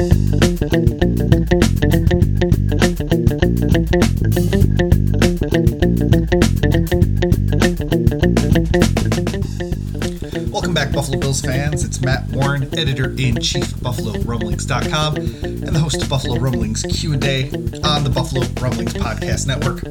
Welcome back, Buffalo Bills fans. It's Matt Warren, editor in chief of BuffaloRumblings.com, and the host of Buffalo Rumblings Q and A on the Buffalo Rumblings Podcast Network.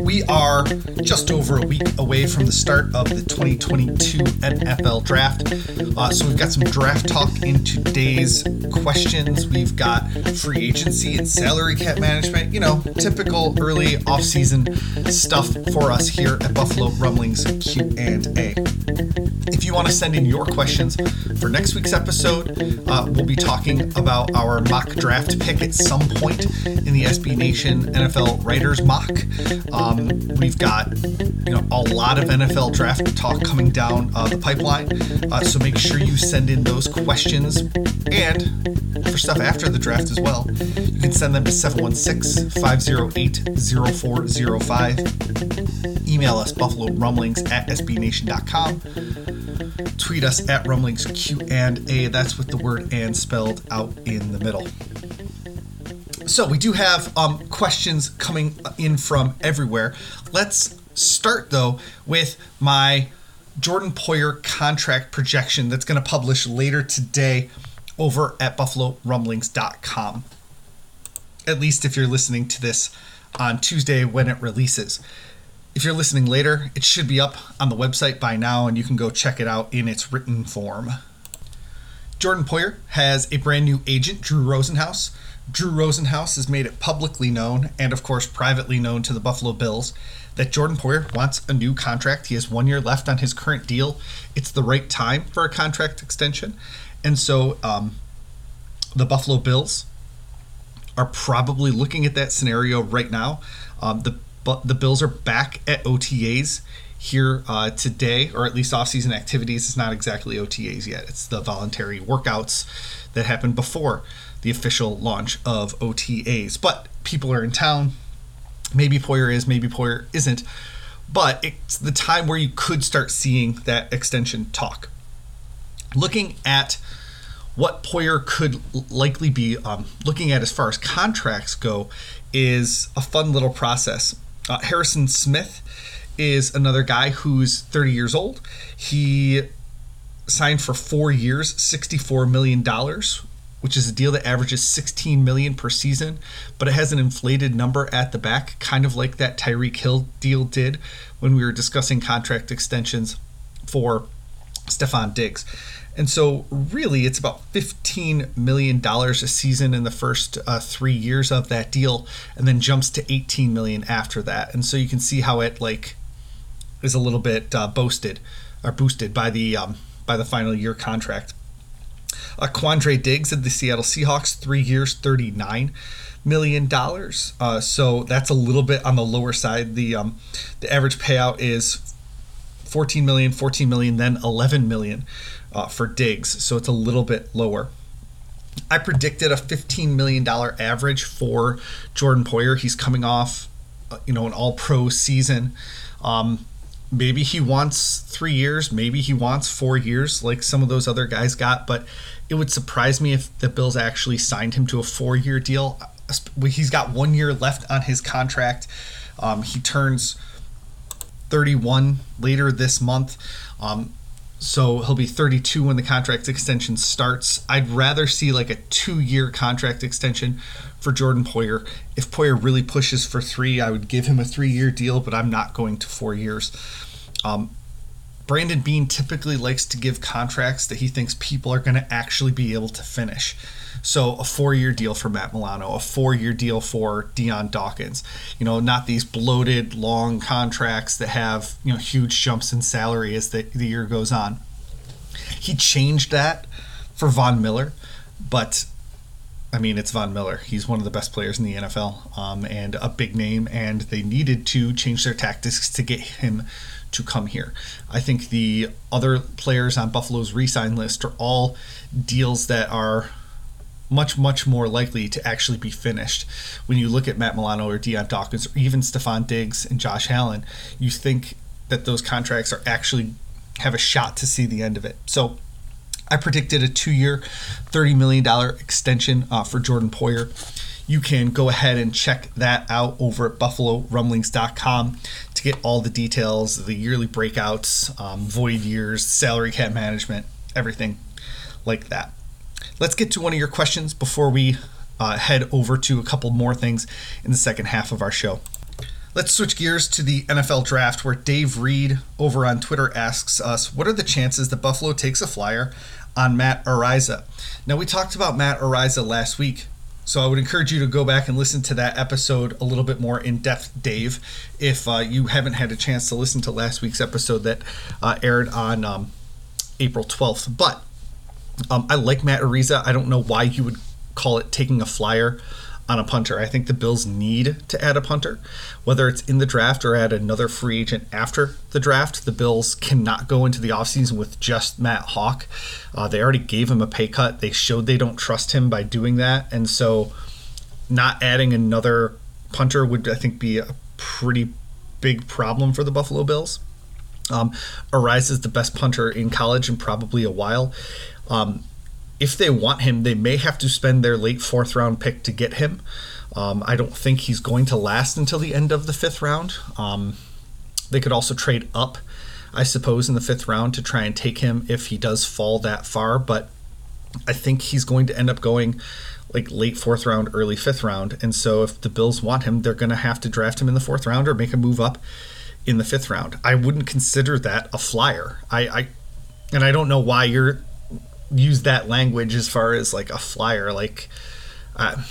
We are just over a week away from the start of the 2022 NFL Draft, uh, so we've got some draft talk in today's questions. We've got free agency and salary cap management. You know, typical early off-season stuff for us here at Buffalo Rumblings Q and A. If you want to send in your questions for next week's episode, uh, we'll be talking about our mock draft pick at some point in the SB Nation NFL Writers Mock. Um, we've got you know a lot of NFL draft talk coming down uh, the pipeline, uh, so make sure you send in those questions and for stuff after the draft as well. You can send them to 716 508 0405. Email us buffalo rumblings at sbnation.com tweet us at rumblings q and a. That's with the word and spelled out in the middle. So we do have um, questions coming in from everywhere. Let's start though with my jordan poyer contract projection that's going to publish later today over at buffalorumblings.com at least if you're listening to this on tuesday when it releases if you're listening later, it should be up on the website by now and you can go check it out in its written form. Jordan Poyer has a brand new agent, Drew Rosenhaus. Drew Rosenhaus has made it publicly known and, of course, privately known to the Buffalo Bills that Jordan Poyer wants a new contract. He has one year left on his current deal. It's the right time for a contract extension. And so um, the Buffalo Bills are probably looking at that scenario right now. Um, the but the Bills are back at OTAs here uh, today, or at least off-season activities. It's not exactly OTAs yet. It's the voluntary workouts that happened before the official launch of OTAs. But people are in town. Maybe Poyer is, maybe Poyer isn't. But it's the time where you could start seeing that extension talk. Looking at what Poyer could likely be um, looking at as far as contracts go is a fun little process. Uh, Harrison Smith is another guy who's 30 years old. He signed for four years, $64 million, which is a deal that averages 16 million per season, but it has an inflated number at the back, kind of like that Tyreek Hill deal did when we were discussing contract extensions for Stefon Diggs. And so, really, it's about $15 million a season in the first uh, three years of that deal, and then jumps to 18 million after that. And so you can see how it like is a little bit uh, boosted or boosted by the um, by the final year contract. Uh, Quandre Diggs of the Seattle Seahawks, three years, $39 million. Uh, so that's a little bit on the lower side. The um, the average payout is 14 million, 14 million, then 11 million uh, for Diggs, so it's a little bit lower. I predicted a $15 million average for Jordan Poyer. He's coming off, uh, you know, an all pro season. Um, maybe he wants three years, maybe he wants four years, like some of those other guys got, but it would surprise me if the Bills actually signed him to a four year deal. He's got one year left on his contract. Um, he turns 31 later this month. Um, so he'll be 32 when the contract extension starts. I'd rather see like a two year contract extension for Jordan Poyer. If Poyer really pushes for three, I would give him a three year deal, but I'm not going to four years. Um, Brandon Beane typically likes to give contracts that he thinks people are going to actually be able to finish. So a four-year deal for Matt Milano, a four-year deal for Dion Dawkins. You know, not these bloated long contracts that have you know huge jumps in salary as the, the year goes on. He changed that for Von Miller, but I mean, it's Von Miller. He's one of the best players in the NFL um, and a big name, and they needed to change their tactics to get him to come here. I think the other players on Buffalo's re-sign list are all deals that are much, much more likely to actually be finished. When you look at Matt Milano or Dion Dawkins or even Stefon Diggs and Josh Allen, you think that those contracts are actually have a shot to see the end of it. So I predicted a two year, $30 million extension uh, for Jordan Poyer. You can go ahead and check that out over at buffalorumblings.com get all the details, the yearly breakouts, um, void years, salary cap management, everything like that. Let's get to one of your questions before we uh, head over to a couple more things in the second half of our show. Let's switch gears to the NFL draft, where Dave Reed over on Twitter asks us, What are the chances that Buffalo takes a flyer on Matt Araiza? Now, we talked about Matt Araiza last week, so I would encourage you to go back and listen to that episode a little bit more in depth, Dave, if uh, you haven't had a chance to listen to last week's episode that uh, aired on um, April 12th. But um, I like Matt Araiza. I don't know why you would call it taking a flyer on a punter. I think the Bills need to add a punter, whether it's in the draft or add another free agent after the draft. The Bills cannot go into the offseason with just Matt Haack. Uh, they already gave him a pay cut. They showed they don't trust him by doing that. And so not adding another punter would, I think, be a pretty big problem for the Buffalo Bills. Um, Araiza is the best punter in college in probably a while. Um, if they want him, they may have to spend their late fourth round pick to get him. Um, I don't think he's going to last until the end of the fifth round. Um, they could also trade up, I suppose, in the fifth round to try and take him if he does fall that far. But I think he's going to end up going like late fourth round, early fifth round. And so if the Bills want him, they're going to have to draft him in the fourth round or make a move up in the fifth round. I wouldn't consider that a flyer. I, I and I don't know why you're use that language as far as like a flyer. Like, uh,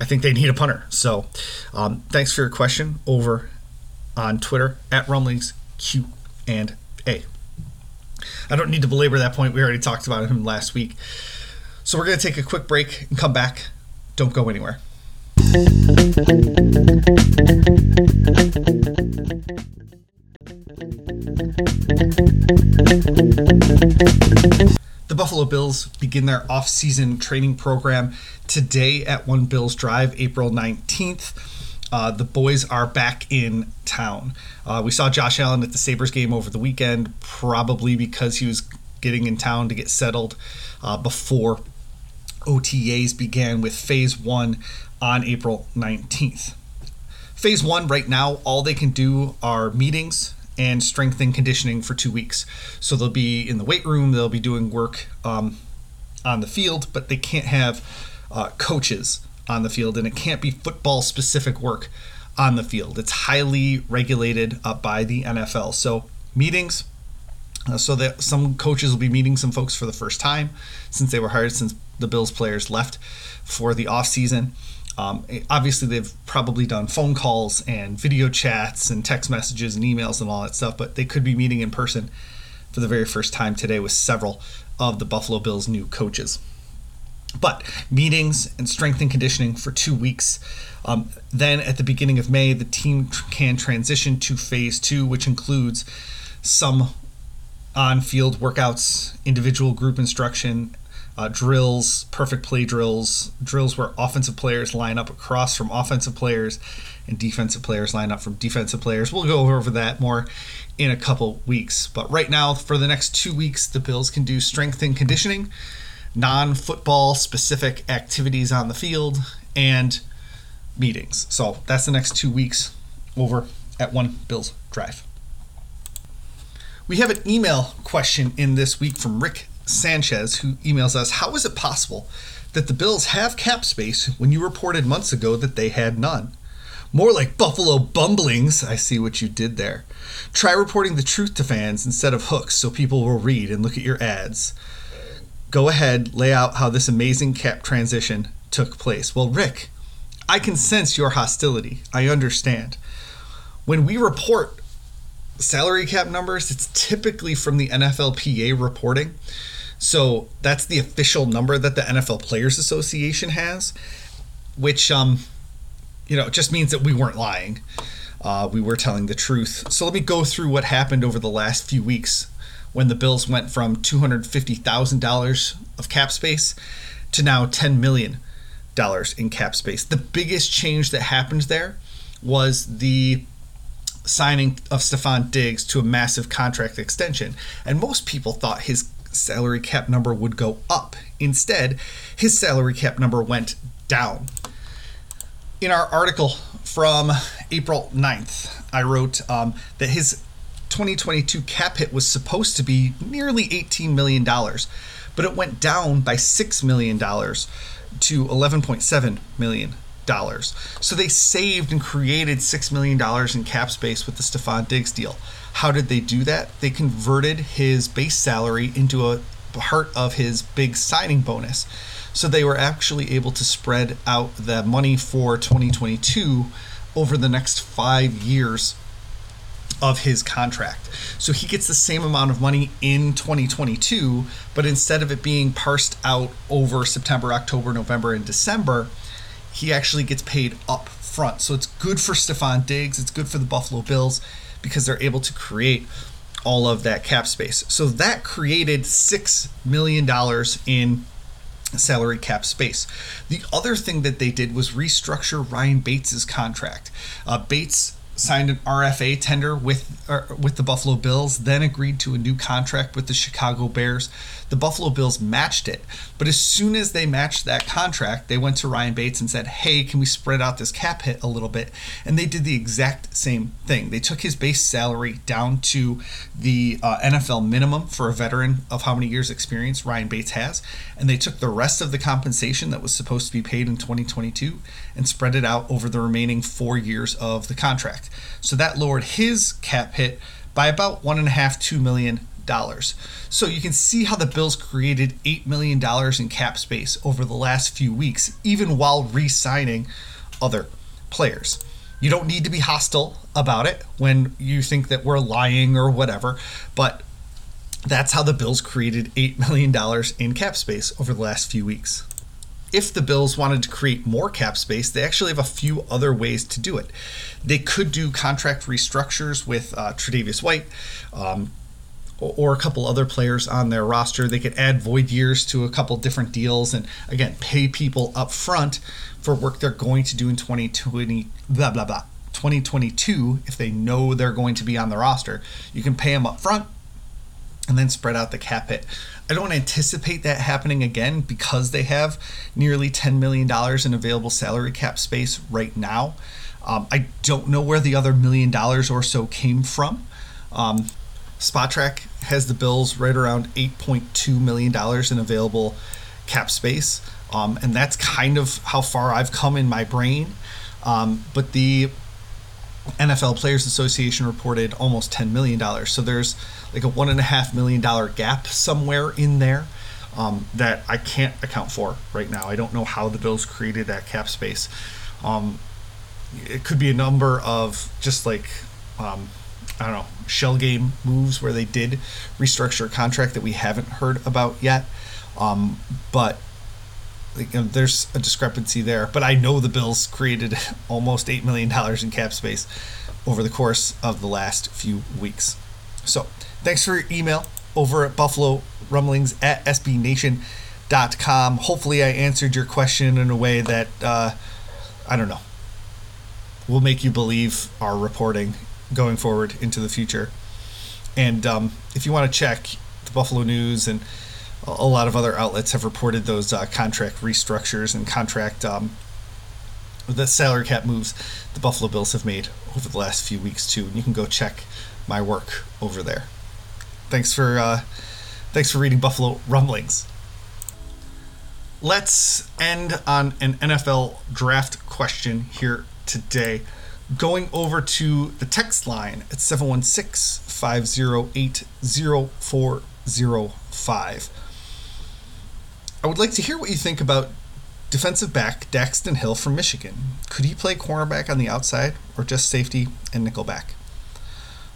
I think they need a punter. So, um, thanks for your question over on Twitter at Rumblings Q and A. I don't need to belabor that point. We already talked about him last week. So we're going to take a quick break and come back. Don't go anywhere. The Buffalo Bills begin their off-season training program today at One Bills Drive, April 19th. Uh, the boys are back in town. Uh, we saw Josh Allen at the Sabres game over the weekend, probably because he was getting in town to get settled uh, before OTAs began with phase one on April 19th. Phase one, right now, all they can do are meetings and strength and conditioning for two weeks. So they'll be in the weight room, they'll be doing work um, on the field, but they can't have uh, coaches on the field, and it can't be football specific work on the field. It's highly regulated uh, by the NFL. So meetings. Uh, so that some coaches will be meeting some folks for the first time since they were hired since the Bills players left for the off season. Um, obviously, they've probably done phone calls and video chats and text messages and emails and all that stuff, but they could be meeting in person for the very first time today with several of the Buffalo Bills' new coaches. But meetings and strength and conditioning for two weeks. Um, then at the beginning of May, the team can transition to phase two, which includes some on field workouts, individual group instruction, uh, drills, perfect play drills, drills where offensive players line up across from offensive players and defensive players line up from defensive players. We'll go over that more in a couple weeks. But right now, for the next two weeks, the Bills can do strength and conditioning, non football specific activities on the field, and meetings. So that's the next two weeks over at One Bills Drive. We have an email question in this week from Rick Sanchez, who emails us How is it possible that the Bills have cap space when you reported months ago that they had none? More like Buffalo bumblings. I see what you did there. Try reporting the truth to fans instead of hooks so people will read and look at your ads. Go ahead, lay out how this amazing cap transition took place. Well, Rick, I can sense your hostility. I understand. When we report salary cap numbers, it's typically from the NFLPA reporting. So that's the official number that the NFL Players Association has, which um, you know, just means that we weren't lying. Uh, we were telling the truth. So let me go through what happened over the last few weeks when the Bills went from two hundred fifty thousand dollars of cap space to now ten million dollars in cap space. The biggest change that happened there was the signing of Stefon Diggs to a massive contract extension. And most people thought his salary cap number would go up. Instead, his salary cap number went down. In our article from April 9th, I wrote um, that his 2022 cap hit was supposed to be nearly $18 million, but it went down by $6 million to $11.7 million. So they saved and created $6 million in cap space with the Stefon Diggs deal. How did they do that? They converted his base salary into a part of his big signing bonus. So they were actually able to spread out the money for 2022 over the next five years of his contract. So he gets the same amount of money in 2022, but instead of it being parsed out over September, October, November, and December, he actually gets paid up front. So it's good for Stefon Diggs, it's good for the Buffalo Bills because they're able to create all of that cap space. So that created $6 million in salary cap space. The other thing that they did was restructure Ryan Bates's contract. Uh, Bates signed an RFA tender with uh, with the Buffalo Bills, then agreed to a new contract with the Chicago Bears. The Buffalo Bills matched it, but as soon as they matched that contract, they went to Ryan Bates and said, "Hey, can we spread out this cap hit a little bit?" And they did the exact same thing. They took his base salary down to the uh, NFL minimum for a veteran of how many years experience Ryan Bates has, and they took the rest of the compensation that was supposed to be paid in 2022 and spread it out over the remaining 4 years of the contract. So that lowered his cap hit by about one and a half, two million. So you can see how the Bills created eight million dollars in cap space over the last few weeks, even while re-signing other players. You don't need to be hostile about it when you think that we're lying or whatever, but that's how the Bills created $8 million in cap space over the last few weeks if the Bills wanted to create more cap space, they actually have a few other ways to do it. They could do contract restructures with uh, Tre'Davious White. Um, or a couple other players on their roster. They could add void years to a couple different deals and again pay people up front for work they're going to do in 2020 blah blah blah 2022 if they know they're going to be on the roster. You can pay them up front and then spread out the cap hit. I don't anticipate that happening again because they have nearly $10 million in available salary cap space right now. Um, I don't know where the other million dollars or so came from. Um, Spotrac has the Bills right around $8.2 million in available cap space. Um, and that's kind of how far I've come in my brain. Um, but the NFL Players Association reported almost $10 million. So there's like a one and a half million dollar gap somewhere in there um, that I can't account for right now. I don't know how the Bills created that cap space. Um, it could be a number of just like um, I don't know shell game moves where they did restructure a contract that we haven't heard about yet. Um, but you know, there's a discrepancy there. But I know the Bills created almost eight million dollars in cap space over the course of the last few weeks. So Thanks for your email over at Buffalo Rumblings at SBNation.com. Hopefully, I answered your question in a way that, uh, I don't know, will make you believe our reporting going forward into the future. And um, if you want to check, the Buffalo News and a lot of other outlets have reported those uh, contract restructures and contract um, the salary cap moves the Buffalo Bills have made over the last few weeks too. And you can go check my work over there thanks for uh, thanks for reading Buffalo Rumblings. Let's end on an NFL draft question here today. Going over to the text line at 716 508 0405. I would like to hear what you think about defensive back Daxton Hill from Michigan. Could he play cornerback on the outside or just safety and nickelback?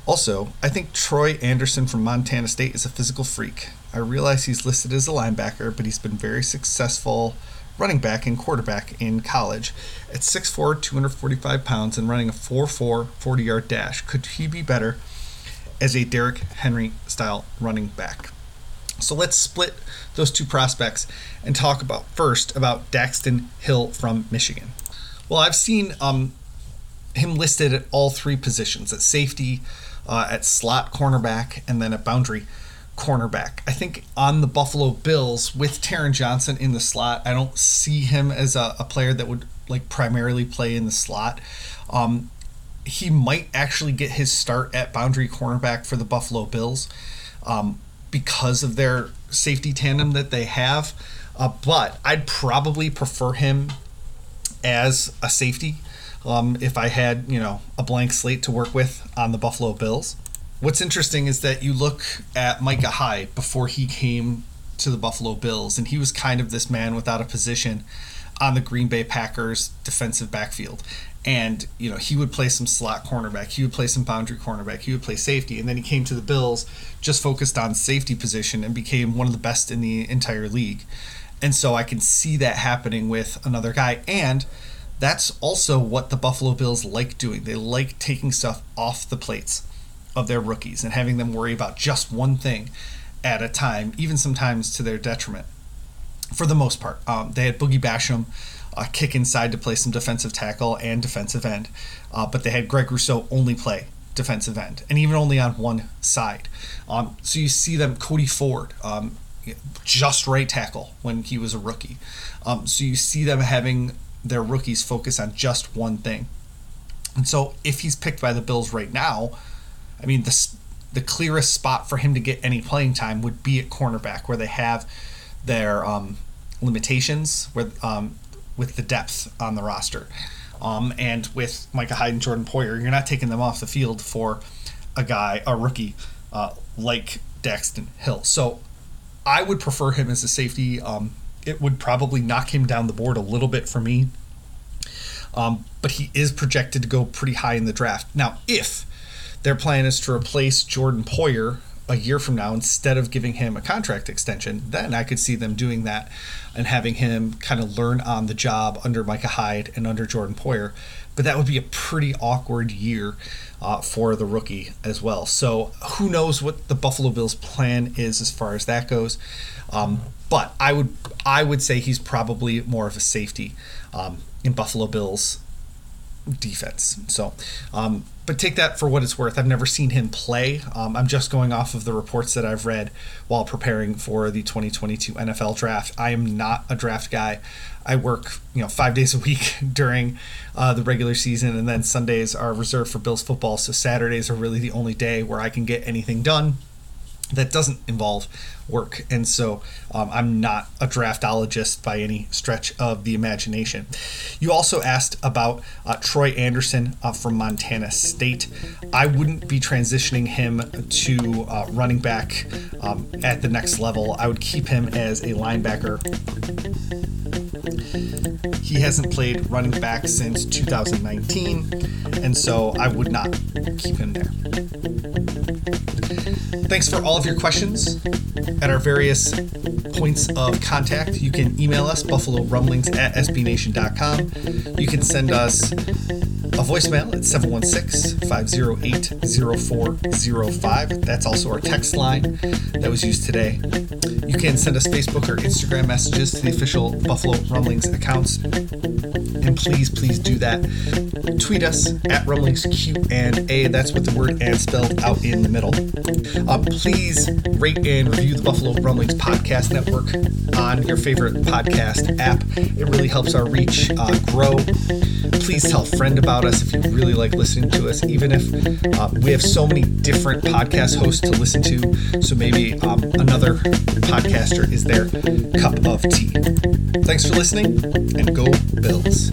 Also, I think Troy Anderson from Montana State is a physical freak. I realize he's listed as a linebacker, but he's been very successful running back and quarterback in college. At 6'4, 245 pounds, and running a 4'4 40 yard dash, could he be better as a Derrick Henry style running back? So let's split those two prospects and talk about first about Daxton Hill from Michigan. Well, I've seen um, him listed at all three positions at safety, uh, at slot cornerback, and then at boundary cornerback. I think on the Buffalo Bills with Taron Johnson in the slot, I don't see him as a, a player that would like primarily play in the slot. Um, he might actually get his start at boundary cornerback for the Buffalo Bills um, because of their safety tandem that they have. Uh, but I'd probably prefer him as a safety um, if I had, you know, a blank slate to work with on the Buffalo Bills. What's interesting is that you look at Micah Hyde before he came to the Buffalo Bills, and he was kind of this man without a position on the Green Bay Packers defensive backfield. And, you know, he would play some slot cornerback, he would play some boundary cornerback, he would play safety. And then he came to the Bills, just focused on safety position, and became one of the best in the entire league. And so I can see that happening with another guy. And that's also what the Buffalo Bills like doing. They like taking stuff off the plates of their rookies and having them worry about just one thing at a time, even sometimes to their detriment. For the most part, um, they had Boogie Basham uh, kick inside to play some defensive tackle and defensive end, uh, but they had Greg Rousseau only play defensive end and even only on one side. Um, so you see them, Cody Ford, um, just right tackle when he was a rookie. Um, so you see them having their rookies focus on just one thing. And so if he's picked by the Bills right now, I mean the the clearest spot for him to get any playing time would be at cornerback, where they have their um, limitations with um, with the depth on the roster, um, and with Micah Hyde and Jordan Poyer, you're not taking them off the field for a guy, a rookie uh, like Daxton Hill. So I would prefer him as a safety. Um, it would probably knock him down the board a little bit for me. Um, but he is projected to go pretty high in the draft. Now, if their plan is to replace Jordan Poyer a year from now instead of giving him a contract extension, then I could see them doing that and having him kind of learn on the job under Micah Hyde and under Jordan Poyer. But that would be a pretty awkward year uh, for the rookie as well. So who knows what the Buffalo Bills' plan is as far as that goes. Um, but I would I would say he's probably more of a safety um, in Buffalo Bills defense. So, um, but take that for what it's worth. I've never seen him play. Um, I'm just going off of the reports that I've read while preparing for the 2022 NFL draft. I am not a draft guy. I work, you know, five days a week during uh, the regular season, and then Sundays are reserved for Bills football. So Saturdays are really the only day where I can get anything done that doesn't involve work. And so um, I'm not a draftologist by any stretch of the imagination. You also asked about uh, Troy Anderson uh, from Montana State. I wouldn't be transitioning him to uh, running back um, at the next level, I would keep him as a linebacker. He hasn't played running back since 2019, and so I would not keep him there. Thanks for all of your questions at our various points of contact. You can email us, buffalo rumblings at sbnation.com. You can send us a voicemail at 716 508 0405. That's also our text line that was used today. You can send us Facebook or Instagram messages to the official Buffalo Rumblings accounts. And please, please do that. Tweet us at Rumblings Q and A. That's with the word and spelled out in the middle. Uh, please rate and review the Buffalo Rumblings Podcast Network on your favorite podcast app. It really helps our reach uh, grow. Please tell a friend about us if you really like listening to us, even if uh, we have so many different podcast hosts to listen to. So maybe um, another podcaster is their cup of tea. Thanks for listening and go Bills.